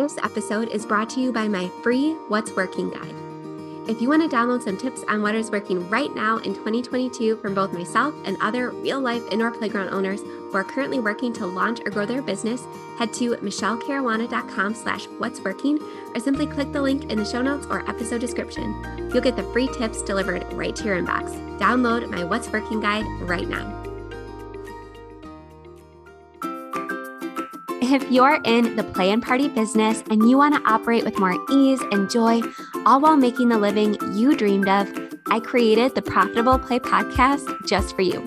This episode is brought to you by my free What's Working guide. If you want to download some tips on what is working right now in 2022 from both myself and other real life indoor playground owners who are currently working to launch or grow their business, head to michelecaruana.com slash what's working or simply click the link in the show notes or episode description. You'll get the free tips delivered right to your inbox. Download my What's Working guide right now. If you're in the play and party business and you want to operate with more ease and joy, all while making the living you dreamed of, I created the Profitable Play podcast just for you.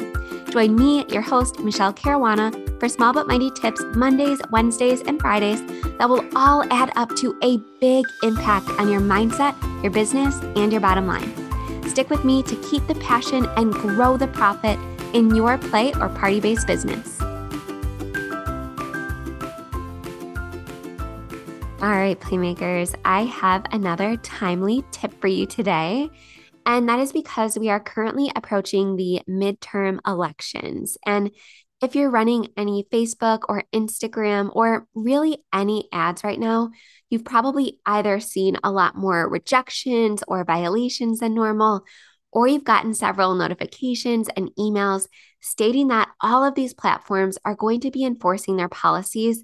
Join me, your host, Michele Caruana, for small but mighty tips Mondays, Wednesdays, and Fridays that will all add up to a big impact on your mindset, your business, and your bottom line. Stick with me to keep the passion and grow the profit in your play or party based business. All right, Playmakers, I have another timely tip for you today. And that is because we are currently approaching the midterm elections. And if you're running any Facebook or Instagram or really any ads right now, you've probably either seen a lot more rejections or violations than normal, or you've gotten several notifications and emails stating that all of these platforms are going to be enforcing their policies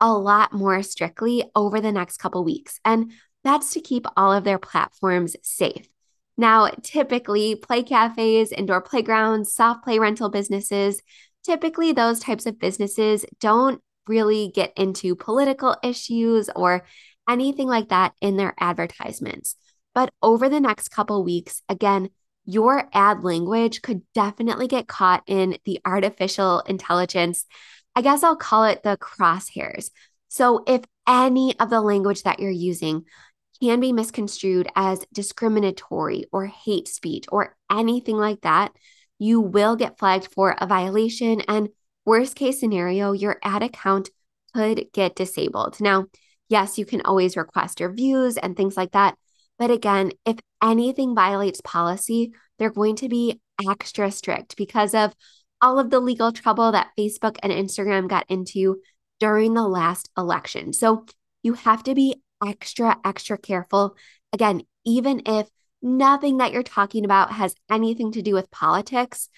a lot more strictly over the next couple weeks. And that's to keep all of their platforms safe. Now, typically, play cafes, indoor playgrounds, soft play rental businesses, typically those types of businesses don't really get into political issues or anything like that in their advertisements. But over the next couple weeks, again, your ad language could definitely get caught in the artificial intelligence I guess I'll call it the crosshairs. So if any of the language that you're using can be misconstrued as discriminatory or hate speech or anything like that, you will get flagged for a violation. And worst case scenario, your ad account could get disabled. Now, yes, you can always request your views and things like that. But again, if anything violates policy, they're going to be extra strict because of all of the legal trouble that Facebook and Instagram got into during the last election. So you have to be extra, extra careful. Again, even if nothing that you're talking about has anything to do with politics,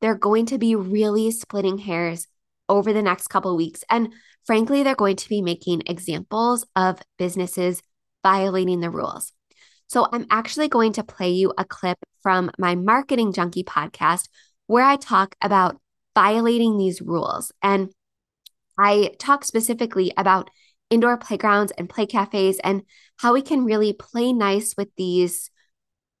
they're going to be really splitting hairs over the next couple weeks. And frankly, they're going to be making examples of businesses violating the rules. So I'm actually going to play you a clip from my Marketing Junkie podcast where I talk about violating these rules. And I talk specifically about indoor playgrounds and play cafes and how we can really play nice with these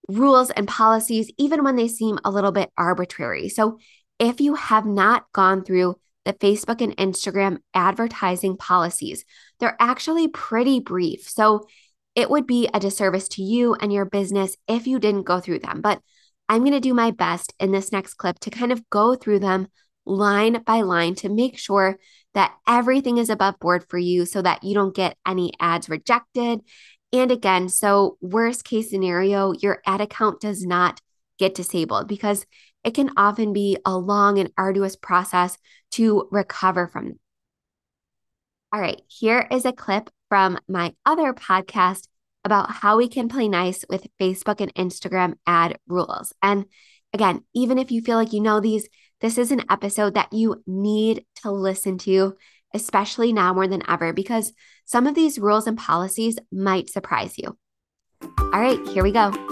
rules and policies, even when they seem a little bit arbitrary. So, if you have not gone through the Facebook and Instagram advertising policies, they're actually pretty brief. So, it would be a disservice to you and your business if you didn't go through them. But I'm going to do my best in this next clip to kind of go through them line by line to make sure that everything is above board for you so that you don't get any ads rejected. And again, so worst case scenario, your ad account does not get disabled because it can often be a long and arduous process to recover from. All right, here is a clip from my other podcast about how we can play nice with Facebook and Instagram ad rules. And again, even if you feel like you know these, this is an episode that you need to listen to, especially now more than ever, because some of these rules and policies might surprise you. All right, here we go.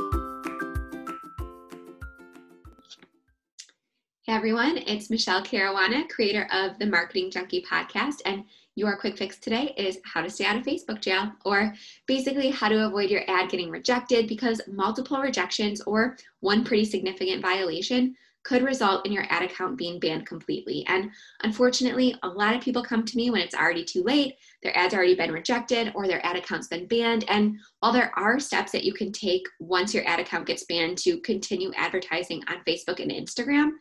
Everyone, it's Michele Caruana, creator of the Marketing Junkie podcast, and your quick fix today is how to stay out of Facebook jail, or basically how to avoid your ad getting rejected because multiple rejections or one pretty significant violation could result in your ad account being banned completely. And unfortunately, a lot of people come to me when it's already too late, their ad's already been rejected, or their ad account's been banned. And while there are steps that you can take once your ad account gets banned to continue advertising on Facebook and Instagram,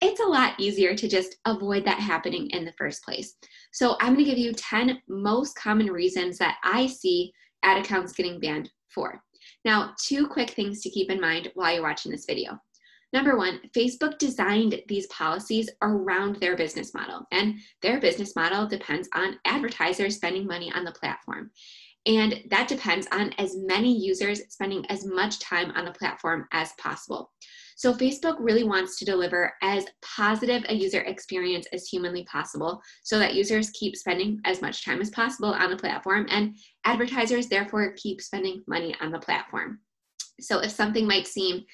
it's a lot easier to just avoid that happening in the first place. So, I'm going to give you 10 most common reasons that I see ad accounts getting banned for. Now, two quick things to keep in mind while you're watching this video. Number one, Facebook designed these policies around their business model, and their business model depends on advertisers spending money on the platform. And that depends on as many users spending as much time on the platform as possible. So, Facebook really wants to deliver as positive a user experience as humanly possible so that users keep spending as much time as possible on the platform and advertisers therefore keep spending money on the platform. So, if something might seem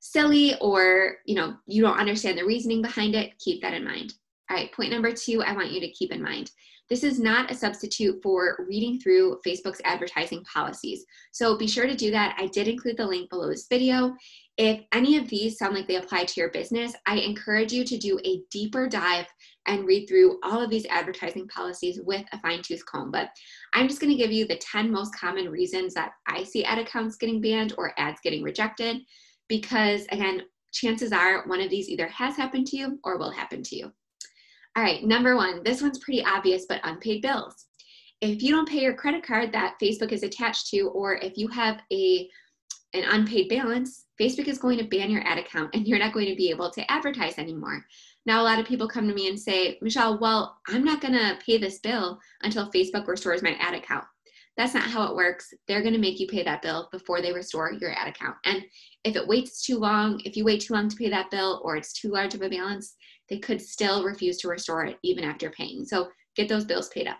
silly or you know you don't understand the reasoning behind it keep that in mind. All right point number two i want you to keep in mind. This is not a substitute for reading through facebook's advertising policies. So be sure to do that. I did include the link below this video if any of these sound like they apply to your business i encourage you to do a deeper dive and read through all of these advertising policies with a fine tooth comb but i'm just going to give you the 10 most common reasons that i see ad accounts getting banned or ads getting rejected because again, chances are one of these either has happened to you or will happen to you. All right, number one, this one's pretty obvious, but unpaid bills. If you don't pay your credit card that Facebook is attached to, or if you have a an unpaid balance, Facebook is going to ban your ad account and you're not going to be able to advertise anymore. Now, a lot of people come to me and say, Michele, well, I'm not going to pay this bill until Facebook restores my ad account. That's not how it works. They're going to make you pay that bill before they restore your ad account. And if it waits too long, if you wait too long to pay that bill or it's too large of a balance, they could still refuse to restore it even after paying. So get those bills paid up.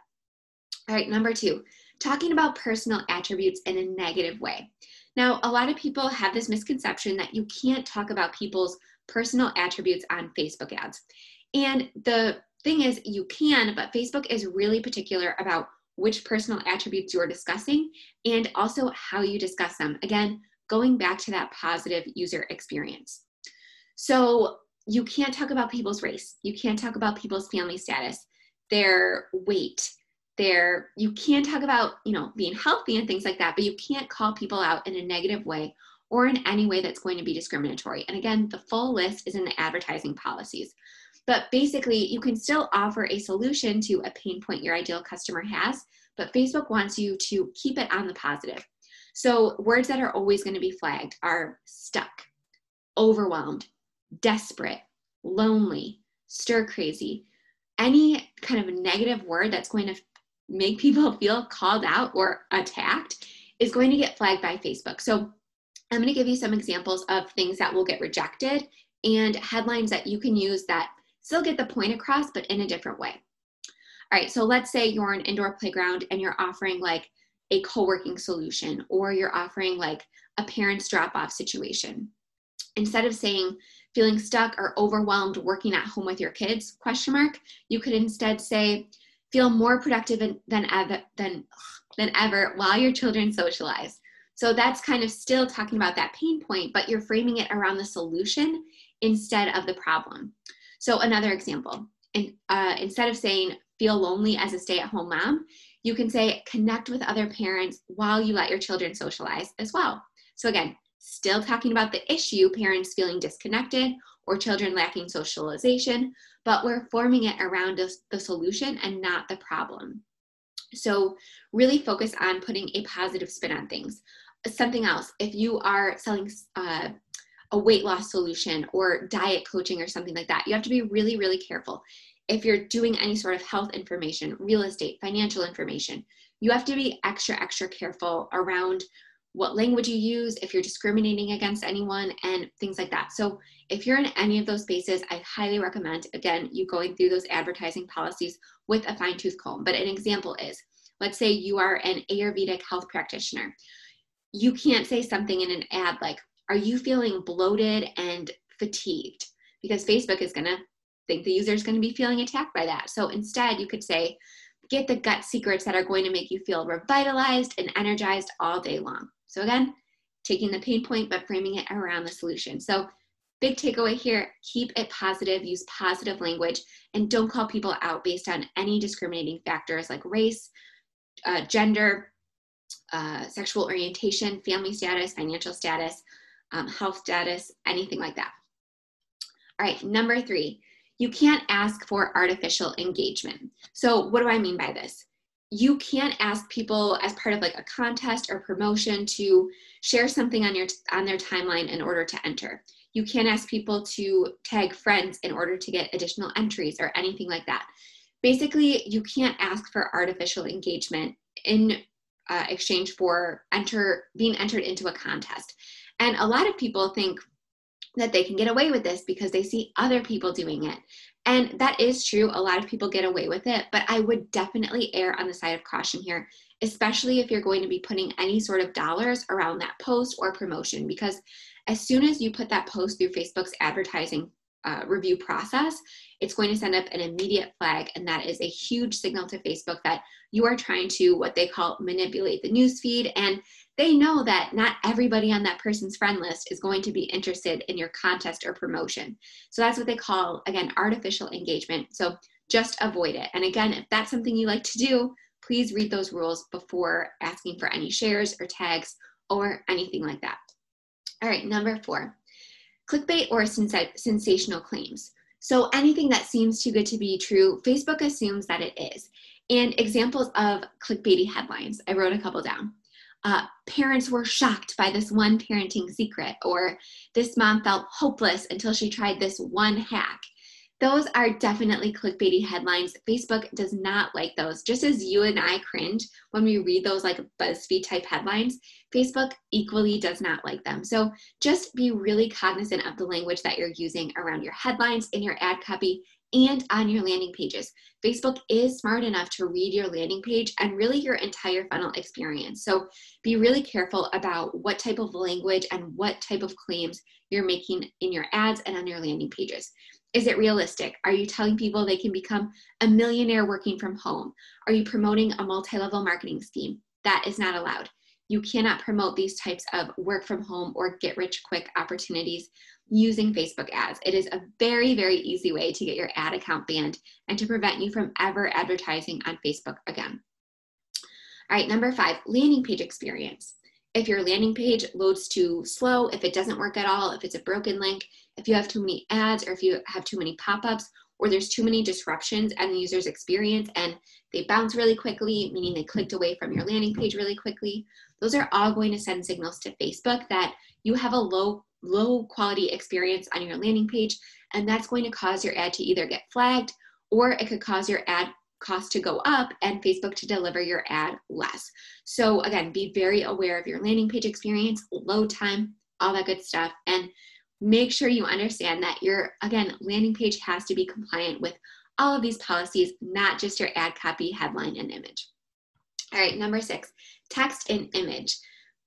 All right, number two, talking about personal attributes in a negative way. Now, a lot of people have this misconception that you can't talk about people's personal attributes on Facebook ads. And the thing is, you can, but Facebook is really particular about which personal attributes you're discussing, and also how you discuss them. Again, going back to that positive user experience. So you can't talk about people's race, you can't talk about people's family status, their weight, their you can talk about, you know, being healthy and things like that, but you can't call people out in a negative way or in any way that's going to be discriminatory. And again, the full list is in the advertising policies. But basically, you can still offer a solution to a pain point your ideal customer has, but Facebook wants you to keep it on the positive. So, words that are always going to be flagged are stuck, overwhelmed, desperate, lonely, stir crazy. Any kind of negative word that's going to make people feel called out or attacked is going to get flagged by Facebook. So, I'm going to give you some examples of things that will get rejected and headlines that you can use that still get the point across, but in a different way. All right, so let's say you're an indoor playground and you're offering like a co-working solution or you're offering like a parent's drop-off situation. Instead of saying feeling stuck or overwhelmed working at home with your kids, question mark, you could instead say feel more productive than ever than, than ever while your children socialize. So that's kind of still talking about that pain point, but you're framing it around the solution instead of the problem. So another example, in, uh, instead of saying feel lonely as a stay-at-home mom, you can say connect with other parents while you let your children socialize as well. So again, still talking about the issue, parents feeling disconnected or children lacking socialization, but we're forming it around the solution and not the problem. So really focus on putting a positive spin on things. Something else, if you are selling uh, a weight loss solution or diet coaching or something like that. You have to be really, really careful. If you're doing any sort of health information, real estate, financial information, you have to be extra, extra careful around what language you use, if you're discriminating against anyone, and things like that. So, if you're in any of those spaces, I highly recommend, again, you going through those advertising policies with a fine tooth comb. But an example is let's say you are an Ayurvedic health practitioner. You can't say something in an ad like, are you feeling bloated and fatigued? Because Facebook is going to think the user is going to be feeling attacked by that. So instead, you could say, get the gut secrets that are going to make you feel revitalized and energized all day long. So again, taking the pain point but framing it around the solution. So big takeaway here, keep it positive, use positive language, and don't call people out based on any discriminating factors like race, uh, gender, uh, sexual orientation, family status, financial status, um, health status, anything like that. All right, number three, you can't ask for artificial engagement. So, what do I mean by this? You can't ask people as part of like a contest or promotion to share something on your on their timeline in order to enter. You can't ask people to tag friends in order to get additional entries or anything like that. Basically, you can't ask for artificial engagement in uh, exchange for enter being entered into a contest. And a lot of people think that they can get away with this because they see other people doing it. And that is true. A lot of people get away with it, but I would definitely err on the side of caution here, especially if you're going to be putting any sort of dollars around that post or promotion. Because as soon as you put that post through Facebook's advertising uh, review process, it's going to send up an immediate flag. And that is a huge signal to Facebook that you are trying to what they call manipulate the newsfeed. And they know that not everybody on that person's friend list is going to be interested in your contest or promotion. So that's what they call, again, artificial engagement. So just avoid it. And again, if that's something you like to do, please read those rules before asking for any shares or tags or anything like that. All right, number four, clickbait or sens- sensational claims. So anything that seems too good to be true, Facebook assumes that it is. And examples of clickbaity headlines, I wrote a couple down uh, parents were shocked by this one parenting secret, or this mom felt hopeless until she tried this one hack. Those are definitely clickbaity headlines. Facebook does not like those. Just as you and I cringe when we read those like BuzzFeed type headlines, Facebook equally does not like them. So just be really cognizant of the language that you're using around your headlines in your ad copy and on your landing pages. Facebook is smart enough to read your landing page and really your entire funnel experience. So be really careful about what type of language and what type of claims you're making in your ads and on your landing pages. Is it realistic? Are you telling people they can become a millionaire working from home? Are you promoting a multi level marketing scheme? That is not allowed. You cannot promote these types of work from home or get rich quick opportunities using Facebook ads. It is a very, very easy way to get your ad account banned and to prevent you from ever advertising on Facebook again. All right, number five, landing page experience. If your landing page loads too slow, if it doesn't work at all, if it's a broken link, if you have too many ads, or if you have too many pop ups, or there's too many disruptions in the user's experience and they bounce really quickly, meaning they clicked away from your landing page really quickly, those are all going to send signals to Facebook that you have a low low quality experience on your landing page, and that's going to cause your ad to either get flagged or it could cause your ad cost to go up and Facebook to deliver your ad less. So, again, be very aware of your landing page experience, load time, all that good stuff, and make sure you understand that your, again, landing page has to be compliant with all of these policies, not just your ad copy, headline, and image. All right, number six, text and image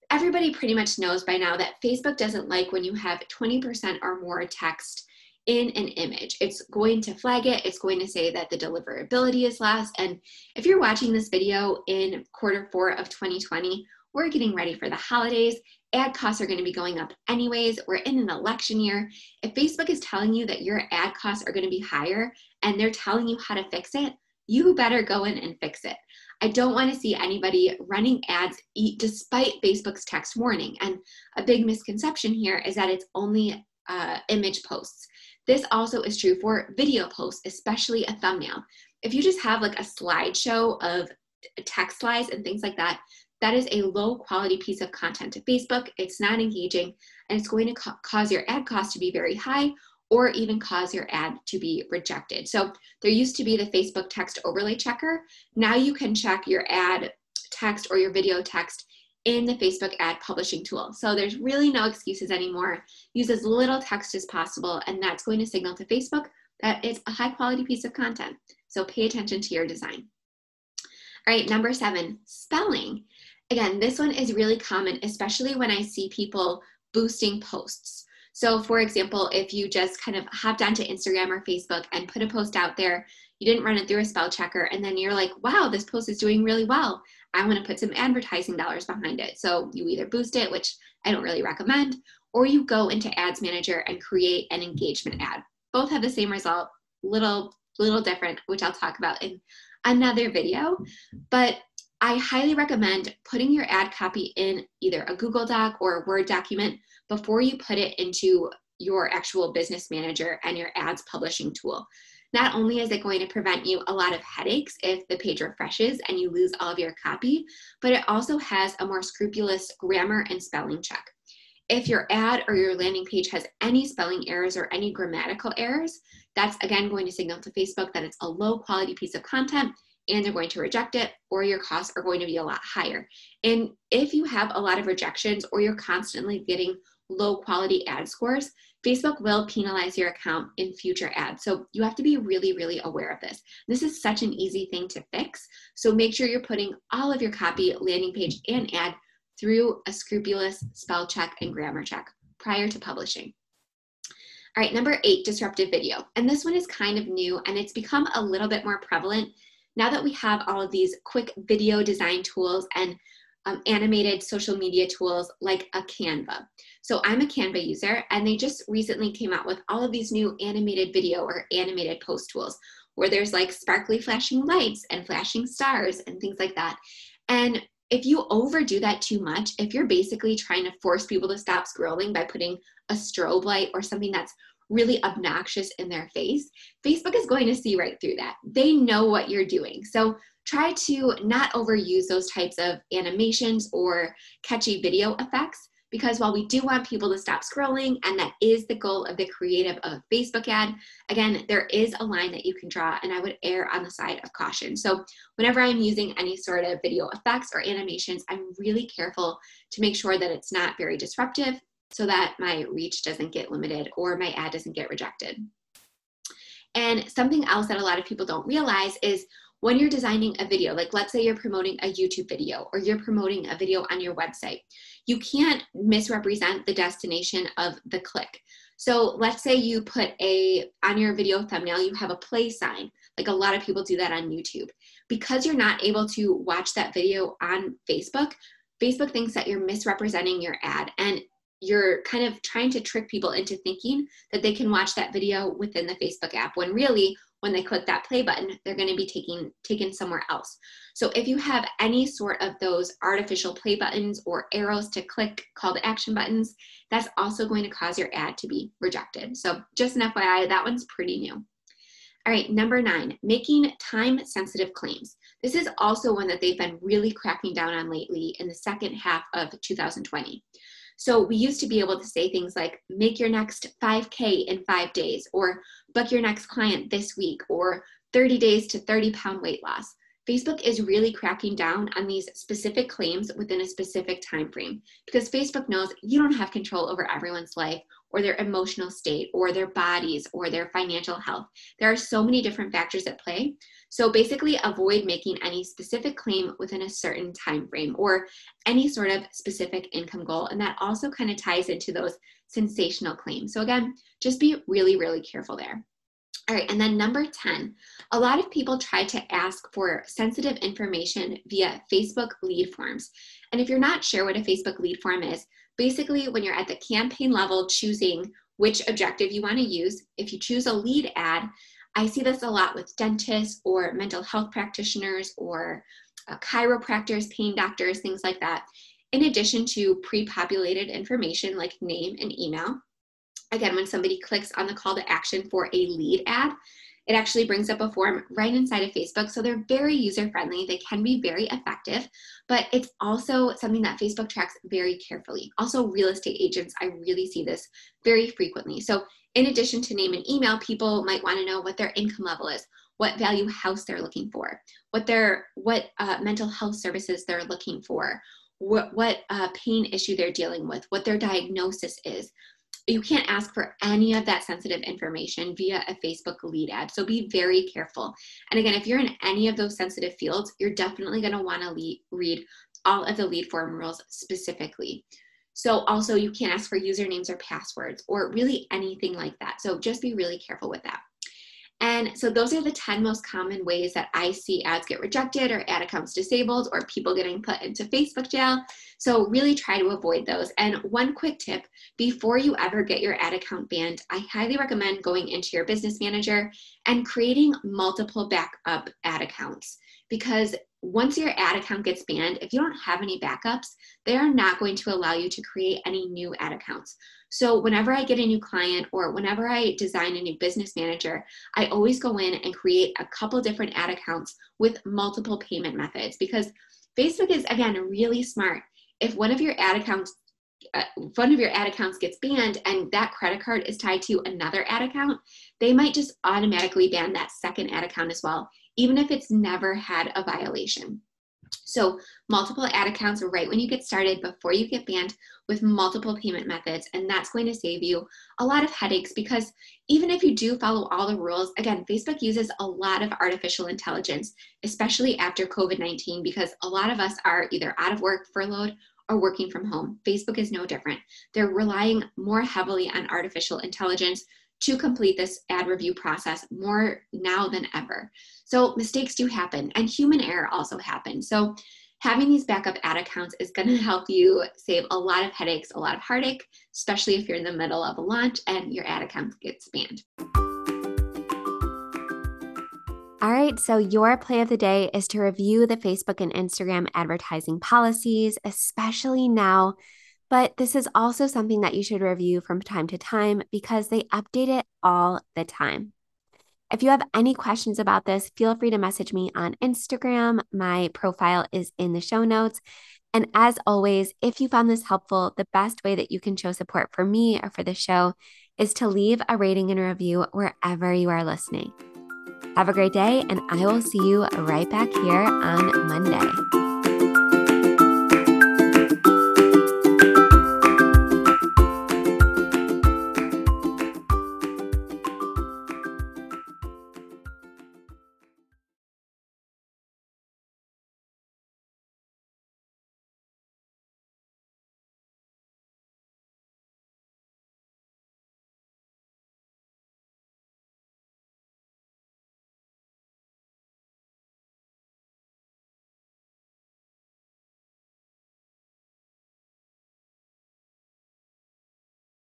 everybody pretty much knows by now that Facebook doesn't like when you have 20% or more text in an image. It's going to flag it, it's going to say that the deliverability is less. And if you're watching this video in quarter four of 2020, we're getting ready for the holidays. Ad costs are going to be going up anyways. We're in an election year. If Facebook is telling you that your ad costs are going to be higher and they're telling you how to fix it, you better go in and fix it. I don't want to see anybody running ads despite Facebook's text warning. And a big misconception here is that it's only uh, image posts. This also is true for video posts, especially a thumbnail. If you just have like a slideshow of text slides and things like that, that is a low quality piece of content to Facebook. It's not engaging and it's going to ca- cause your ad cost to be very high or even cause your ad to be rejected. So there used to be the Facebook text overlay checker. Now you can check your ad text or your video text in the Facebook ad publishing tool. So there's really no excuses anymore. Use as little text as possible, and that's going to signal to Facebook that it's a high quality piece of content. So pay attention to your design. All right, number seven, spelling. Again, this one is really common, especially when I see people boosting posts. So, for example, if you just kind of hopped onto Instagram or Facebook and put a post out there, you didn't run it through a spell checker, and then you're like, wow, this post is doing really well. I want to put some advertising dollars behind it. So, you either boost it, which I don't really recommend, or you go into Ads Manager and create an engagement ad. Both have the same result, little little different, which I'll talk about in another video. But I highly recommend putting your ad copy in either a Google Doc or a Word document before you put it into your actual business manager and your ads publishing tool. Not only is it going to prevent you a lot of headaches if the page refreshes and you lose all of your copy, but it also has a more scrupulous grammar and spelling check. If your ad or your landing page has any spelling errors or any grammatical errors, that's again going to signal to Facebook that it's a low quality piece of content and they're going to reject it, or your costs are going to be a lot higher. And if you have a lot of rejections or you're constantly getting low quality ad scores, Facebook will penalize your account in future ads. So you have to be really, really aware of this. This is such an easy thing to fix. So make sure you're putting all of your copy, landing page, and ad through a scrupulous spell check and grammar check prior to publishing. All right, number eight, disruptive video. And this one is kind of new and it's become a little bit more prevalent now that we have all of these quick video design tools and um, animated social media tools like a Canva. So I'm a Canva user, and they just recently came out with all of these new animated video or animated post tools where there's like sparkly flashing lights and flashing stars and things like that. And if you overdo that too much, if you're basically trying to force people to stop scrolling by putting a strobe light or something that's really obnoxious in their face, Facebook is going to see right through that. They know what you're doing. So try to not overuse those types of animations or catchy video effects because while we do want people to stop scrolling and that is the goal of the creative of a facebook ad again there is a line that you can draw and i would err on the side of caution. So whenever i'm using any sort of video effects or animations i'm really careful to make sure that it's not very disruptive so that my reach doesn't get limited or my ad doesn't get rejected. And something else that a lot of people don't realize is when you're designing a video, like let's say you're promoting a YouTube video or you're promoting a video on your website, you can't misrepresent the destination of the click. So let's say you put a, on your video thumbnail, you have a play sign, like a lot of people do that on YouTube. Because you're not able to watch that video on Facebook, Facebook thinks that you're misrepresenting your ad and you're kind of trying to trick people into thinking that they can watch that video within the Facebook app when really when they click that play button, they're going to be taking taken somewhere else. So if you have any sort of those artificial play buttons or arrows to click call to action buttons, that's also going to cause your ad to be rejected. So just an FYI, that one's pretty new. All right, number nine, making time sensitive claims. This is also one that they've been really cracking down on lately in the second half of 2020. So we used to be able to say things like, make your next 5K in five days, or book your next client this week, or 30 days to 30 pound weight loss. Facebook is really cracking down on these specific claims within a specific time frame because Facebook knows you don't have control over everyone's life or their emotional state or their bodies or their financial health. There are so many different factors at play. So basically avoid making any specific claim within a certain time frame or any sort of specific income goal and that also kind of ties into those sensational claims. So again, just be really really careful there. All right, and then number 10, a lot of people try to ask for sensitive information via Facebook lead forms. And if you're not sure what a Facebook lead form is, basically when you're at the campaign level choosing which objective you want to use, if you choose a lead ad, I see this a lot with dentists or mental health practitioners or uh, chiropractors, pain doctors, things like that, in addition to pre populated information like name and email again, when somebody clicks on the call to action for a lead ad, it actually brings up a form right inside of Facebook. So they're very user friendly. They can be very effective, but it's also something that Facebook tracks very carefully. Also, real estate agents, I really see this very frequently. So, in addition to name and email, people might want to know what their income level is, what value house they're looking for, what their what uh, mental health services they're looking for, what what uh, pain issue they're dealing with, what their diagnosis is you can't ask for any of that sensitive information via a Facebook lead ad. So be very careful. And again, if you're in any of those sensitive fields, you're definitely going to want to read all of the lead form rules specifically. So also you can't ask for usernames or passwords or really anything like that. So just be really careful with that. And so those are the 10 most common ways that I see ads get rejected or ad accounts disabled or people getting put into Facebook jail. So really try to avoid those. And one quick tip before you ever get your ad account banned, I highly recommend going into your business manager and creating multiple backup ad accounts because once your ad account gets banned, if you don't have any backups, they are not going to allow you to create any new ad accounts. So, whenever I get a new client or whenever I design a new business manager, I always go in and create a couple different ad accounts with multiple payment methods because Facebook is, again, really smart. If one of your ad accounts uh, one of your ad accounts gets banned and that credit card is tied to another ad account, they might just automatically ban that second ad account as well even if it's never had a violation. So, multiple ad accounts right when you get started before you get banned with multiple payment methods. And that's going to save you a lot of headaches because even if you do follow all the rules, again, Facebook uses a lot of artificial intelligence, especially after COVID 19, because a lot of us are either out of work, furloughed, or working from home. Facebook is no different. They're relying more heavily on artificial intelligence to complete this ad review process more now than ever. So mistakes do happen and human error also happens. So having these backup ad accounts is going to help you save a lot of headaches, a lot of heartache, especially if you're in the middle of a launch and your ad account gets banned. All right, so your play of the day is to review the Facebook and Instagram advertising policies, especially now but this is also something that you should review from time to time because they update it all the time. If you have any questions about this, feel free to message me on Instagram. My profile is in the show notes. And as always, if you found this helpful, the best way that you can show support for me or for the show is to leave a rating and review wherever you are listening. Have a great day, and I will see you right back here on Monday.